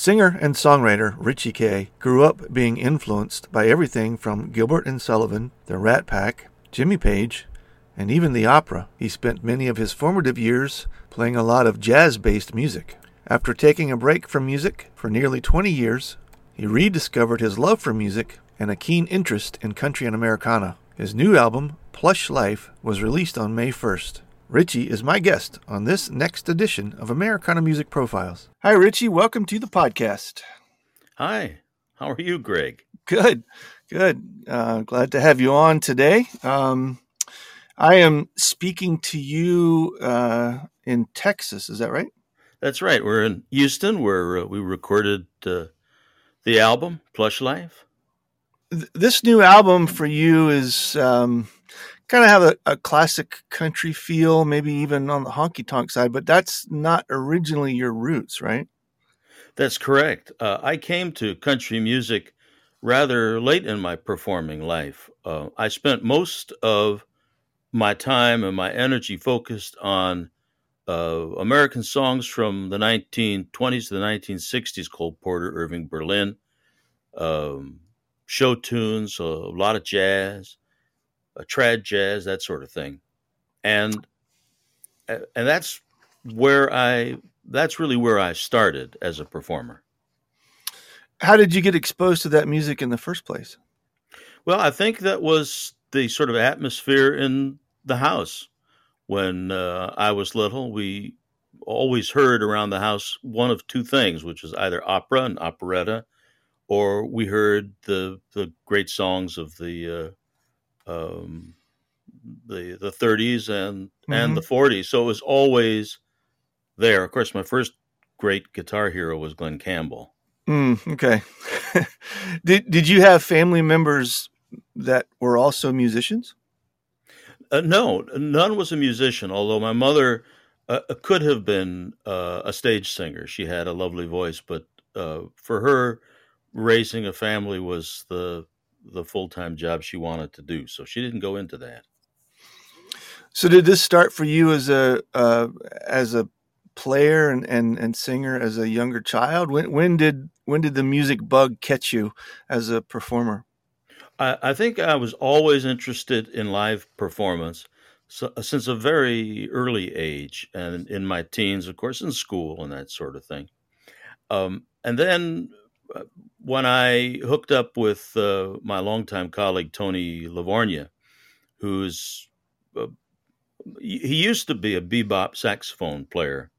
Singer and songwriter Richie Kaye grew up being influenced by everything from Gilbert and Sullivan, the Rat Pack, Jimmy Page, and even the opera. He spent many of his formative years playing a lot of jazz based music. After taking a break from music for nearly 20 years, he rediscovered his love for music and a keen interest in country and Americana. His new album, Plush Life, was released on May 1st. Richie is my guest on this next edition of Americana Music Profiles. Hi, Richie. Welcome to the podcast. Hi. How are you, Greg? Good. Good. Uh, glad to have you on today. Um, I am speaking to you uh, in Texas. Is that right? That's right. We're in Houston, where uh, we recorded uh, the album Plush Life. Th- this new album for you is um, kind of have a, a, classic country feel, maybe even on the honky tonk side, but that's not originally your roots, right? That's correct. Uh, I came to country music rather late in my performing life. Uh, I spent most of my time and my energy focused on uh, American songs from the 1920s to the 1960s, Cole Porter, Irving Berlin, um, show tunes, a lot of jazz a trad jazz, that sort of thing, and and that's where I that's really where I started as a performer. How did you get exposed to that music in the first place? Well, I think that was the sort of atmosphere in the house when uh, I was little. We always heard around the house one of two things, which was either opera and operetta, or we heard the the great songs of the uh, um, the the 30s and mm-hmm. and the 40s. So it was always there. Of course, my first great guitar hero was Glen Campbell. Mm, okay. did did you have family members that were also musicians? Uh, no, none was a musician. Although my mother uh, uh could have been uh, a stage singer. She had a lovely voice, but uh, for her, raising a family was the the full time job she wanted to do. So she didn't go into that. So did this start for you as a uh, as a player and, and, and singer as a younger child? When when did when did the music bug catch you as a performer? I, I think I was always interested in live performance so, uh, since a very early age, and in my teens, of course, in school and that sort of thing. Um, and then when I hooked up with uh, my longtime colleague Tony Lavorgna, who's uh, he used to be a bebop saxophone player,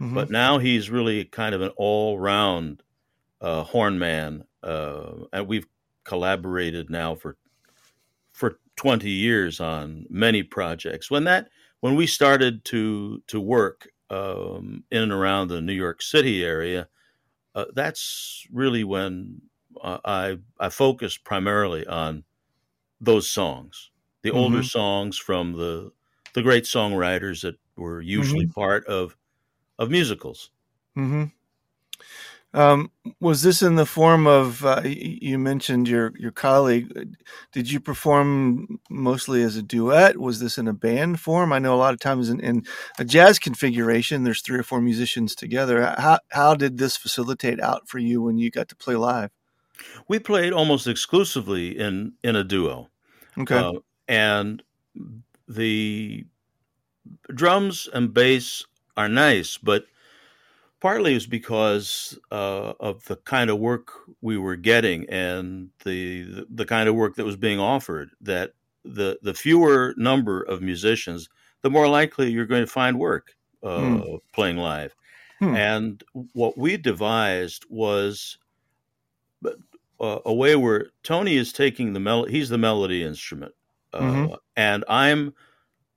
mm-hmm. but now he's really kind of an all-round uh, horn man, uh, and we've collaborated now for for 20 years on many projects. When that when we started to to work um, in and around the New York City area uh, that's really when uh, I I focused primarily on those songs, the mm-hmm. older songs from the the great songwriters that were usually mm-hmm. part of of musicals. Mm-hmm. Um, was this in the form of uh, you mentioned your your colleague? Did you perform mostly as a duet? Was this in a band form? I know a lot of times in, in a jazz configuration, there's three or four musicians together. How how did this facilitate out for you when you got to play live? We played almost exclusively in in a duo. Okay, uh, and the drums and bass are nice, but partly is because uh, of the kind of work we were getting and the the kind of work that was being offered. That the the fewer number of musicians, the more likely you're going to find work uh, mm. playing live. Hmm. And what we devised was uh, a way where Tony is taking the melody. He's the melody instrument, uh, mm-hmm. and I'm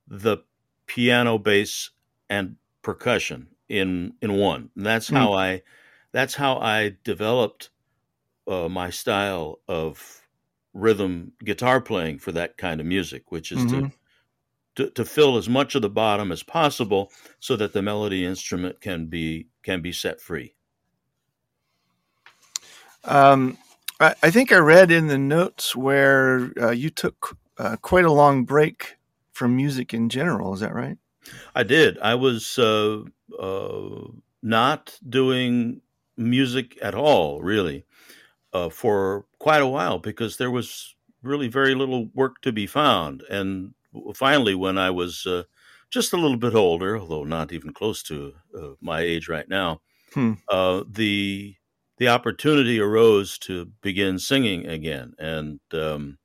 the piano, bass, and percussion in in one. And that's mm. how I that's how I developed uh, my style of rhythm guitar playing for that kind of music, which is Mhm. to, to to fill as much of the bottom as possible so that the melody instrument can be can be set free. Um, I, I think I read in the notes where uh, you took uh, quite a long break from music in general. Is that right? I did. I was uh, uh, not doing music at all, really, uh, for quite a while because there was really very little work to be found. And finally, when I was uh, just a little bit older, although not even close to uh, my age right now, Hmm. uh, the the opportunity arose to begin singing again, and um,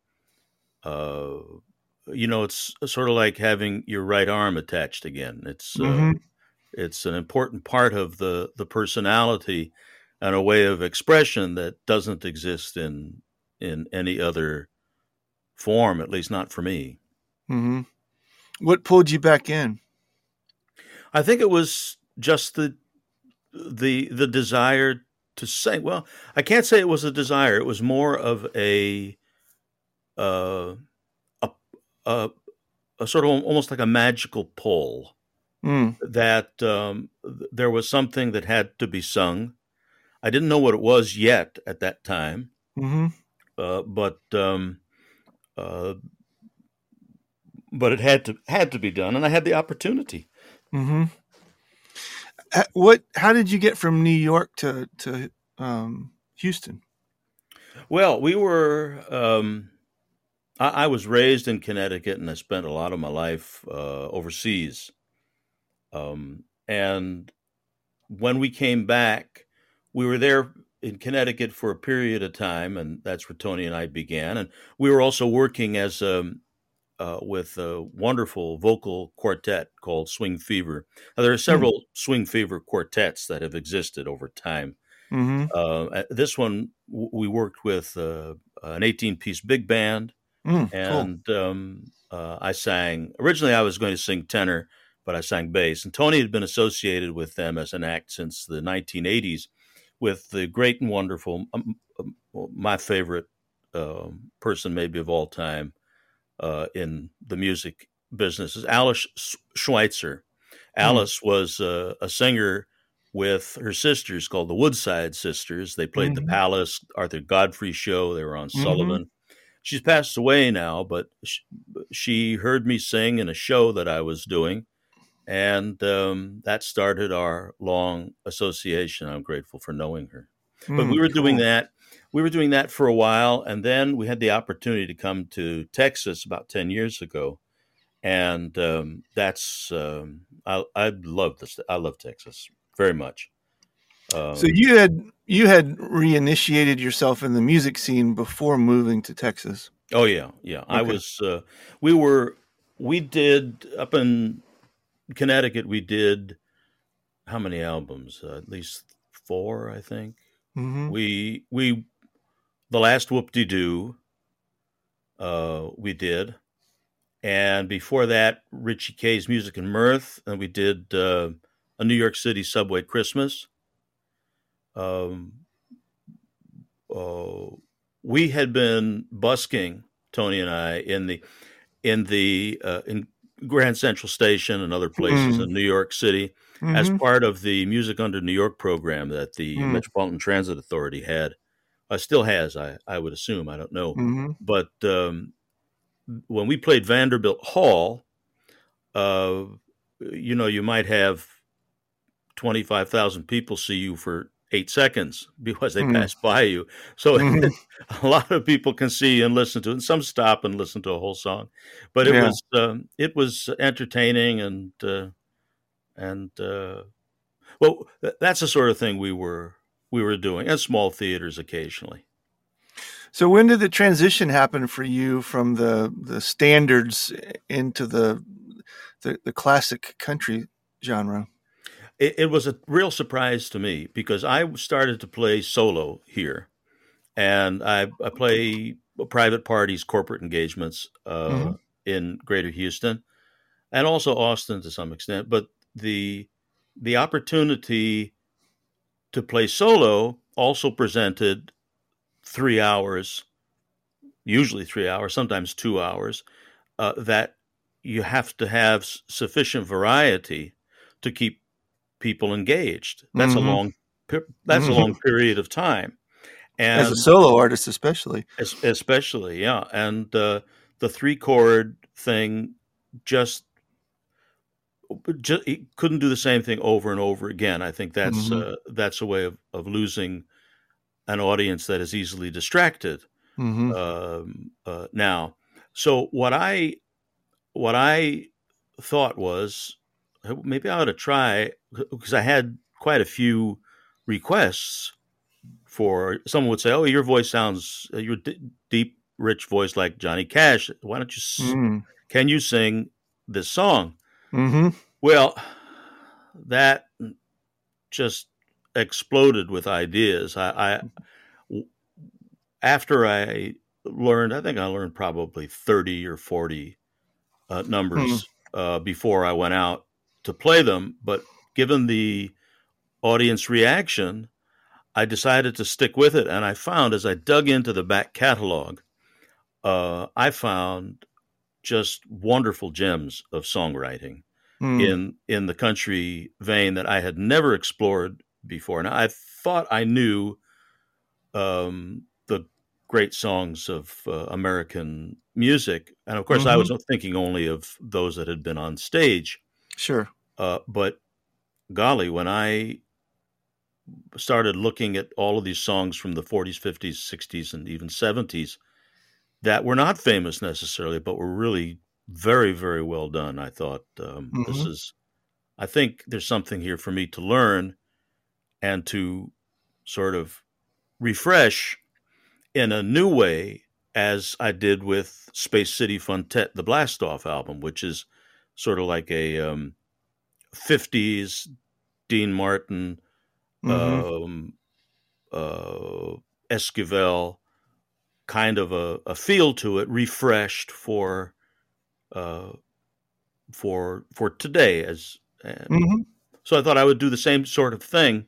uh, you know, it's sort of like having your right arm attached again. It's uh, Mhm. it's an important part of the the personality and a way of expression that doesn't exist in in any other form, at least not for me. hmm What pulled you back in? I think it was just the the the desire to sing. Well, I can't say it was a desire. It was more of a uh, a, a sort of almost like a magical pull Mm. that um, there was something that had to be sung. I didn't know what it was yet at that time, hmm uh, but um, uh, but it had to had to be done, and I had the opportunity. hmm What? How did you get from New York to to um, Houston? Well, we were. Um, I, I was raised in Connecticut, and I spent a lot of my life uh, overseas. Um, and when we came back, we were there in Connecticut for a period of time, and that's where Tony and I began. And we were also working as um, uh, with a wonderful vocal quartet called Swing Fever. Now, there are several Swing Fever quartets that have existed over time. hmm Uh, uh, this one w- we worked with uh, an 18 piece big band, Mm, cool. and um, uh, I sang. Originally, I was going to sing tenor, but I sang bass. And Tony had been associated with them as an act since the 1980s with the great and wonderful, um, um, my favorite um person, maybe of all time, uh, in the music business is Alice Schweitzer. Alice was uh, a singer with her sisters called the Woodside Sisters. They played the Mhm. Palace, Arthur Godfrey show. They were on Mhm. Sullivan. She's passed away now, but sh- she heard me sing in a show that I was doing, and um, that started our long association. I'm grateful for knowing her. But Mm, we were doing that we were doing that for a while and then we had the opportunity to come to texas about 10 years ago and um, that's um, I, I love this i love texas very much um, So you had you had reinitiated yourself in the music scene before moving to Texas. oh yeah yeah. I was uh, we were we did up in connecticut we did how many albums? Uh, at least four i think. Hmm we we the last whoop de doo uh we did. And before that richie kaye's music and mirth and we did uh, a new york city subway christmas um uh, we had been busking tony and i in the in the uh, in grand central station and other places Mm. in new york city as part of the Music Under New York program that the Mm. Metropolitan Transit Authority had. Uh, still has, I, I would assume. I don't know. hmm But um, when we played Vanderbilt Hall, uh, you know, you might have 25,000 people see you for eight seconds because they Mm. pass by you. So Mhm. a lot of people can see and listen to it, and some stop and listen to a whole song. But it Yeah. was um, it was entertaining and uh, and uh, well, that's the sort of thing we were we were doing, and small theaters occasionally. So when did the transition happen for you from the the standards into the the, the classic country genre? It, it was a real surprise to me because I started to play solo here, and I, I play private parties, corporate engagements uh, Mhm. in Greater Houston, and also Austin to some extent. But the the opportunity to play solo also presented three hours, usually three hours, sometimes two hours, uh, that you have to have sufficient variety to keep people engaged. That's mm-hmm. a long that's mm-hmm. a long period of time. And as a solo artist, especially, especially, yeah. And uh, the three chord thing just just couldn't do the same thing over and over again. I think that's mm-hmm. uh, that's a way of, of losing an audience that is easily distracted mm-hmm. Um, uh, now. So what I what I thought was maybe I ought to try because I had quite a few requests for someone would say, "Oh, your voice sounds your d- deep, rich voice like Johnny Cash. Why don't you? Mm. Can you sing this song?" Mm-hmm. Well, that just exploded with ideas. I, I after I learned, I think I learned probably thirty or forty uh, numbers mm. uh, before I went out to play them. But given the audience reaction, I decided to stick with it. And I found as I dug into the back catalog, uh, I found just wonderful gems of songwriting mm. in in the country vein that I had never explored before. Now I thought I knew um, the great songs of uh, American music, and of course mm-hmm. I was thinking only of those that had been on stage. Sure, uh, but golly, when I started looking at all of these songs from the 40s, 50s, 60s, and even 70s that were not famous necessarily, but were really very, very well done. I thought um, mm-hmm. this is, I think there's something here for me to learn and to sort of refresh in a new way, as I did with Space City Fun-Tet, the Blastoff album, which is sort of like a um, 50s Dean Martin mm-hmm. um, uh, Esquivel kind of a, a, feel to it, refreshed for uh, for for today. As mm-hmm. so, I thought I would do the same sort of thing.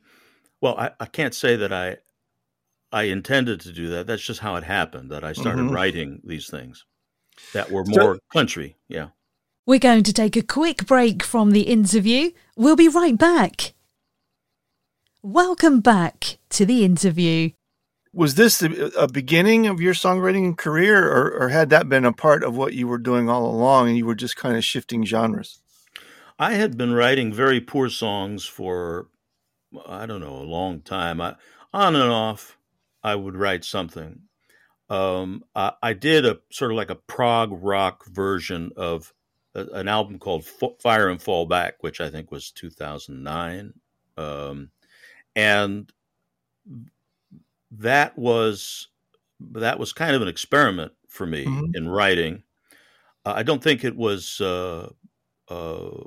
Well, I, I, can't say that I I intended to do that. That's just how it happened. That I started mm-hmm. writing these things that were more so, country. Yeah. We're going to take a quick break from the interview. We'll be right back. Welcome back to the interview. Was this a beginning of your songwriting career, or, or had that been a part of what you were doing all along and you were just kind of shifting genres? I had been writing very poor songs for, I don't know, a long time. I, on and off, I would write something. Um, I, I, did a sort of like a prog rock version of a, an album called F- Fire and Fall Back, which I think was 2009. Um, and that was that was kind of an experiment for me mm-hmm. in writing. Uh, I don't think it was uh, uh,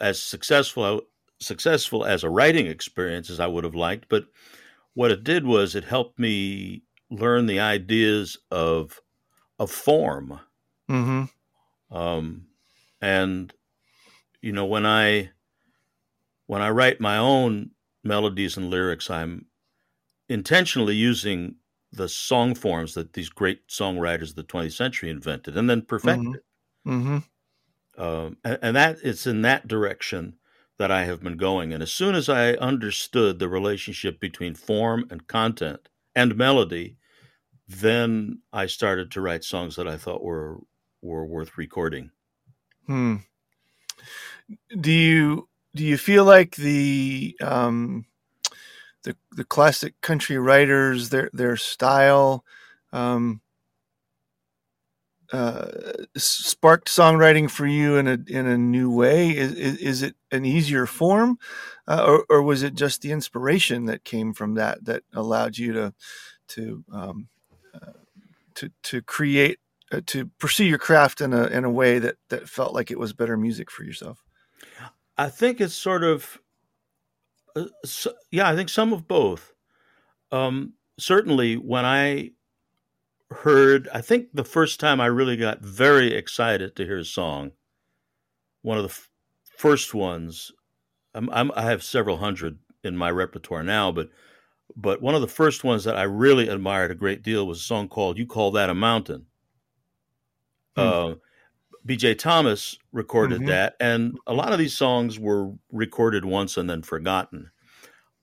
as successful successful as a writing experience as I would have liked, but what it did was it helped me learn the ideas of of form. Mm-hmm. Um, and you know when I when I write my own melodies and lyrics, I'm intentionally using the song forms that these great songwriters of the 20th century invented and then perfected. Mm-hmm. Mm-hmm. Um, and, and that it's in that direction that I have been going. And as soon as I understood the relationship between form and content and melody, then I started to write songs that I thought were were worth recording. Hmm. Do you do you feel like the um, the the classic country writers their their style um, uh, sparked songwriting for you in a in a new way? Is is, is it an easier form, uh, or or was it just the inspiration that came from that that allowed you to to um, uh, to to create to pursue your craft in a in a way that that felt like it was better music for yourself? I think it's sort of, uh, so, yeah, I think some of both. Um, certainly, when I heard, I think the first time I really got very excited to hear a song, one of the f- first ones, I'm, I'm, i have several hundred in my repertoire now, but but one of the first ones that I really admired a great deal was a song called "You Call That a Mountain." Hmm. Uh, B.J. Thomas recorded Mhm. that, and a lot of these songs were recorded once and then forgotten.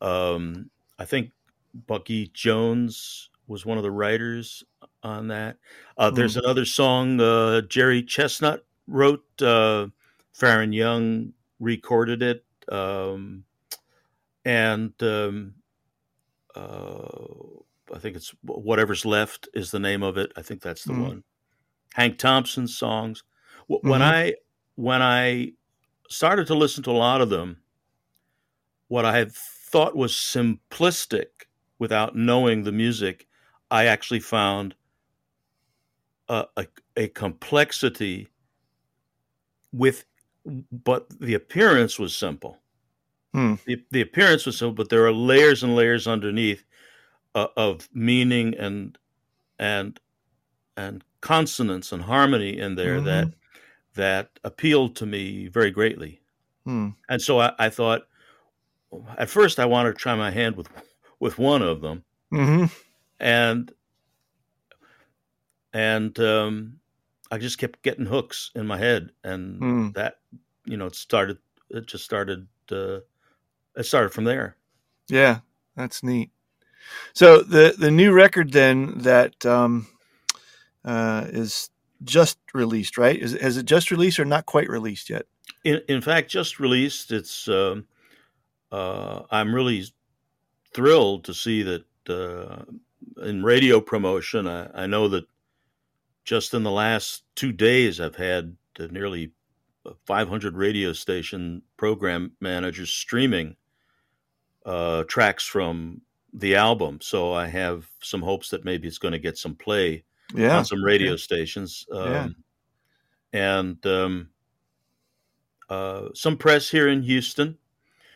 Um, I think Bucky Jones was one of the writers on that. Uh, there's another song uh, Jerry Chestnut wrote. Uh, Faron Young recorded it, um, and um, uh, I think it's "Whatever's Left" is the name of it. I think that's the Mhm. one. Hank Thompson's songs. Wh- When Mhm. I when I started to listen to a lot of them, what I had thought was simplistic without knowing the music, I actually found a, a, a complexity with, but the appearance was simple. Hmm. The, the appearance was simple, but there are layers and layers underneath uh, of meaning and and and consonance and harmony in there Mhm. that that appealed to me very greatly. Hmm. And so I, I thought, at first, I wanted to try my hand with with one of them, hmm and and um, I just kept getting hooks in my head, and Hmm. that you know it started. It just started. Uh, it started from there. Yeah, that's neat. So the the new record then that um, uh, is just released, right? Is has it just released or not quite released yet? In, in fact, just released. It's. Um, uh, I'm really thrilled to see that uh, in radio promotion. I, I know that just in the last two days, I've had uh, nearly 500 radio station program managers streaming uh, tracks from the album. So I have some hopes that maybe it's going to get some play Yeah, on some radio stations. Um, Yeah. And um, uh, some press here in Houston,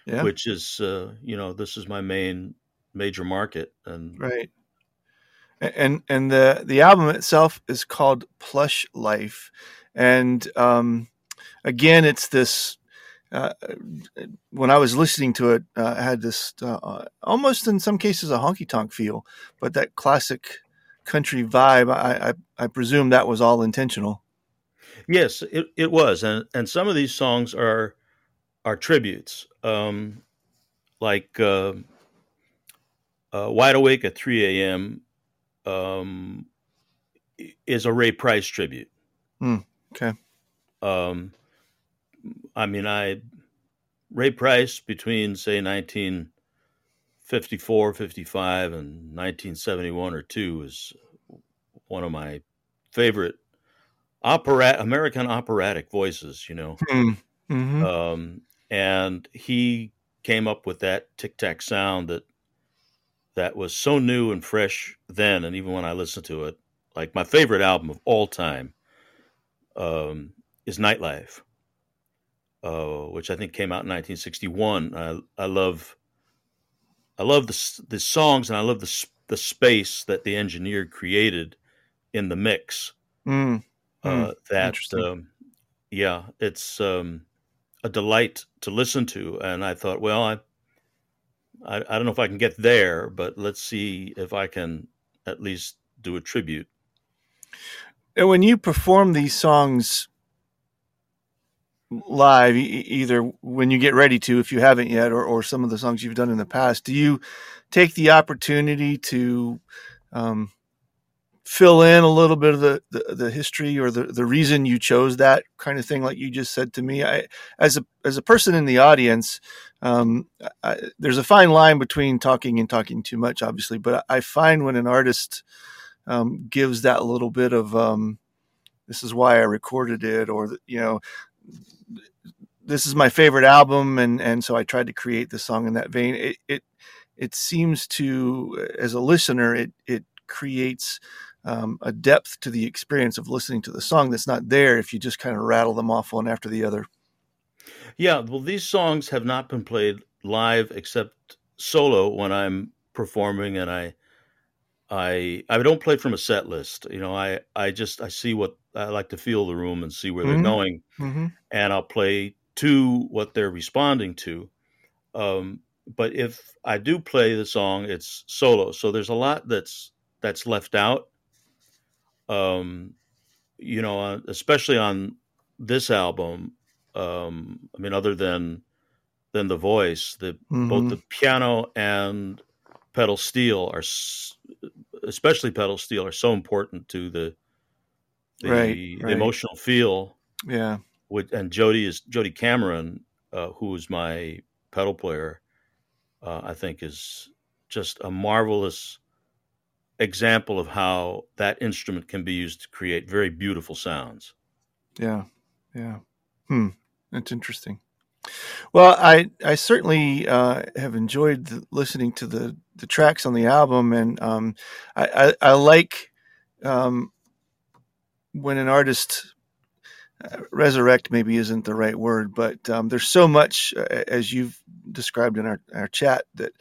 yeah, which is, uh, you know, this is my main major market. And right. And and the the album itself is called Plush Life, and um, again, it's this. Uh, when I was listening to it, uh, I had this uh, almost in some cases a honky tonk feel, but that classic country vibe. I, I I presume that was all intentional. Yes, it, it was, and and some of these songs are are tributes, um, like uh, uh, "Wide Awake at 3 A.M." Um, is a Ray Price tribute. Hmm, okay. Um, I mean, I Ray Price between say 1954, 55, and 1971 or two is one of my favorite opera American operatic voices. You know, Mm-hmm. um, and he came up with that tic tac sound that that was so new and fresh then, and even when I listen to it, like my favorite album of all time um, is Nightlife, uh, which I think came out in 1961. I, I love I love the the songs and I love the the space that the engineer created in the mix. mm Uh, that um, yeah, it's um, a delight to listen to, and I thought, well, I, I I don't know if I can get there, but let's see if I can at least do a tribute. And when you perform these songs live, either when you get ready to, if you haven't yet, or, or some of the songs you've done in the past, do you take the opportunity to um, fill in a little bit of the, the, the history or the, the reason you chose that kind of thing, like you just said to me? I, as a as a person in the audience, um, I, there's a fine line between talking and talking too much, obviously. But I find when an artist um, gives that little bit of um, this is why I recorded it, or you know, this is my favorite album, and and so I tried to create the song in that vein. It it it seems to, as a listener, it it creates um, a depth to the experience of listening to the song that's not there if you just kind of rattle them off one after the other. Yeah, well, these songs have not been played live except solo when I'm performing, and I I I don't play from a set list. You know, I I just I see what I like to feel the room and see where Mhm. they're going, Mm-hmm. and I'll play to what they're responding to. Um, but if I do play the song, it's solo. So there's a lot that's that's left out. Um, you know, especially on this album. Um, I mean, other than than the voice, the mm-hmm. both the piano and pedal steel are, especially pedal steel, are so important to the the, right, right. the emotional feel. Yeah. With, and Jody is Jody Cameron, uh, who is my pedal player. Uh, I think is just a marvelous example of how that instrument can be used to create very beautiful sounds. Yeah, yeah. Hmm, that's interesting. Well, I I certainly uh, have enjoyed the, listening to the the tracks on the album, and um, I, I, I like um, when an artist uh, resurrect maybe isn't the right word, but um, there's so much uh, as you've described in our, our chat that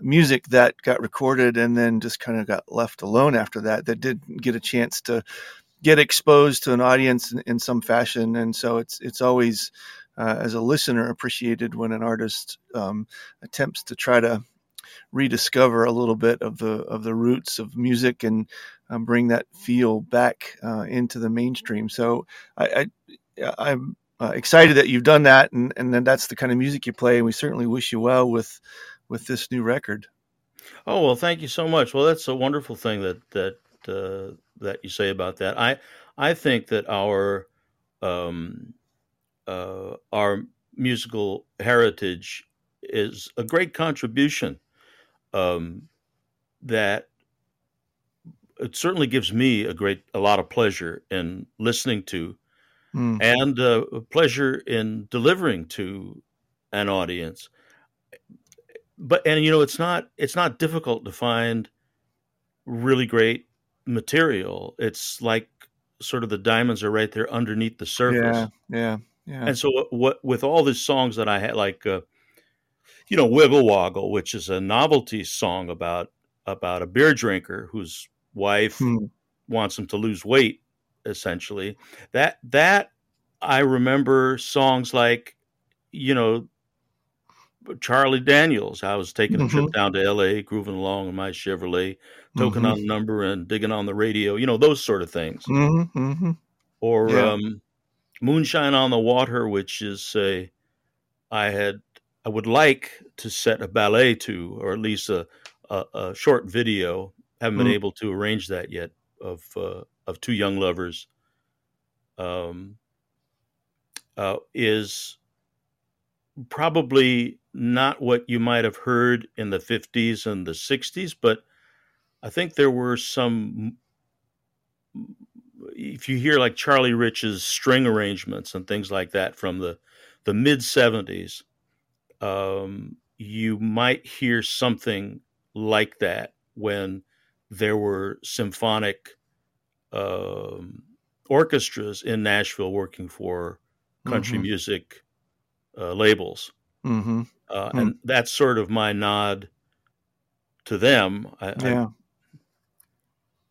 music that got recorded and then just kind of got left alone after that that didn't get a chance to get exposed to an audience in, in some fashion, and so it's it's always uh, as a listener appreciated when an artist um, attempts to try to rediscover a little bit of the of the roots of music and um, bring that feel back uh, into the mainstream. So I, I am uh, excited that you've done that, and and then that's the kind of music you play, and we certainly wish you well with with this new record. Oh well, thank you so much. Well, that's a wonderful thing that that uh, that you say about that. I I think that our um, uh, our musical heritage is a great contribution um, that it certainly gives me a great a lot of pleasure in listening to mm. and uh, pleasure in delivering to an audience. But and you know it's not it's not difficult to find really great material. It's like sort of the diamonds are right there underneath the surface. yeah yeah yeah. And so, what with all these songs that I had, like, uh, you know, "Wiggle Woggle," which is a novelty song about about a beer drinker whose wife hmm. wants him to lose weight, essentially. That that I remember songs like, you know, Charlie Daniels. I was taking a mm-hmm. trip down to L.A., grooving along in my Chevrolet, token mm-hmm. on number and digging on the radio. You know, those sort of things. Mm-hmm. mm-hmm. Or yeah. um, Moonshine on the Water, which is a I had I would like to set a ballet to, or at least a a, a short video. Haven't been mm. able to arrange that yet of uh, of two young lovers. Um, uh, is probably not what you might have heard in the 50s and the 60s, but I think there were some if you hear like Charlie Rich's string arrangements and things like that from the the mid '70s, um, you might hear something like that when there were symphonic um, orchestras in Nashville working for country mm-hmm. music uh, labels, mm-hmm. Uh, mm-hmm. and that's sort of my nod to them. I, yeah.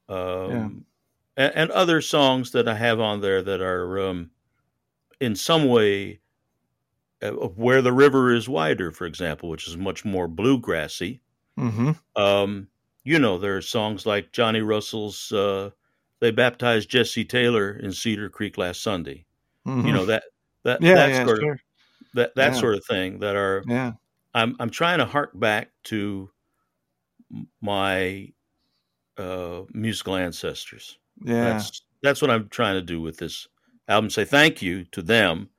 I, um, yeah and, and, other songs that I have on there that are um, in some way uh, where the river is wider, for example, which is much more bluegrassy. Mm-hmm. Um, you know, there are songs like Johnny Russell's uh, "They Baptized Jesse Taylor in Cedar Creek last Sunday." Mm-hmm. You know that that yeah, that yeah, sort sure. of that that yeah. sort of thing that are. Yeah. I'm I'm trying to hark back to my uh, musical ancestors. Yeah. That's that's what I'm trying to do with this album. Say thank you to them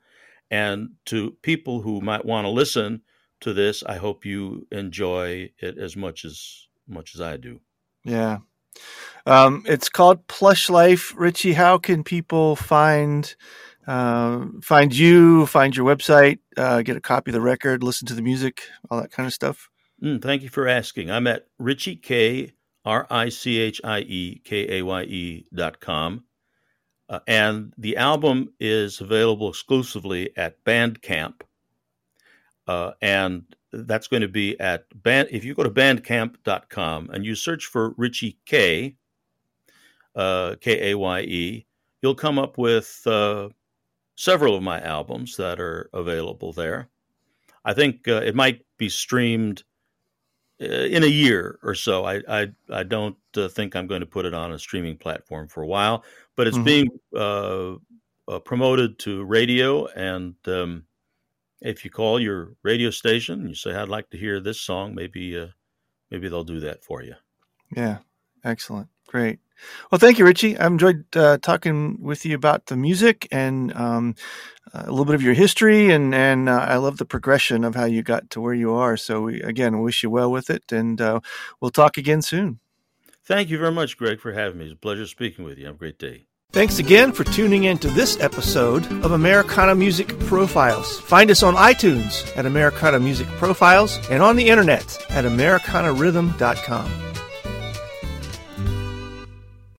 and to people who might want to listen to this. I hope you enjoy it as much as much as I do. Yeah. Um, it's called Plush Life. Richie, how can people find uh, find you, find your website, uh, get a copy of the record, listen to the music, all that kind of stuff? Mm, thank you for asking. I'm at Richie Kaye R I C H I E K A Y E dot com. Uh, and the album is available exclusively at Bandcamp. Uh, and that's going to be at band. If you go to bandcamp.com and you search for Richie Kaye, uh, K A Y E, you'll come up with uh, several of my albums that are available there. I think uh, it might be streamed in a year or so. I I, I don't uh, think I'm going to put it on a streaming platform for a while, but it's mm-hmm. being uh, uh, promoted to radio. And um, if you call your radio station and you say, "I'd like to hear this song," maybe uh, maybe they'll do that for you. Yeah, excellent, great. Well, thank you, Richie. I've enjoyed uh, talking with you about the music and um, a little bit of your history, and and uh, I love the progression of how you got to where you are. So, we, again, wish you well with it, and uh, we'll talk again soon. Thank you very much, Greg, for having me. It's a pleasure speaking with you. Have a great day. Thanks again for tuning in to this episode of Americana Music Profiles. Find us on iTunes at Americana Music Profiles and on the internet at AmericanaRhythm.com.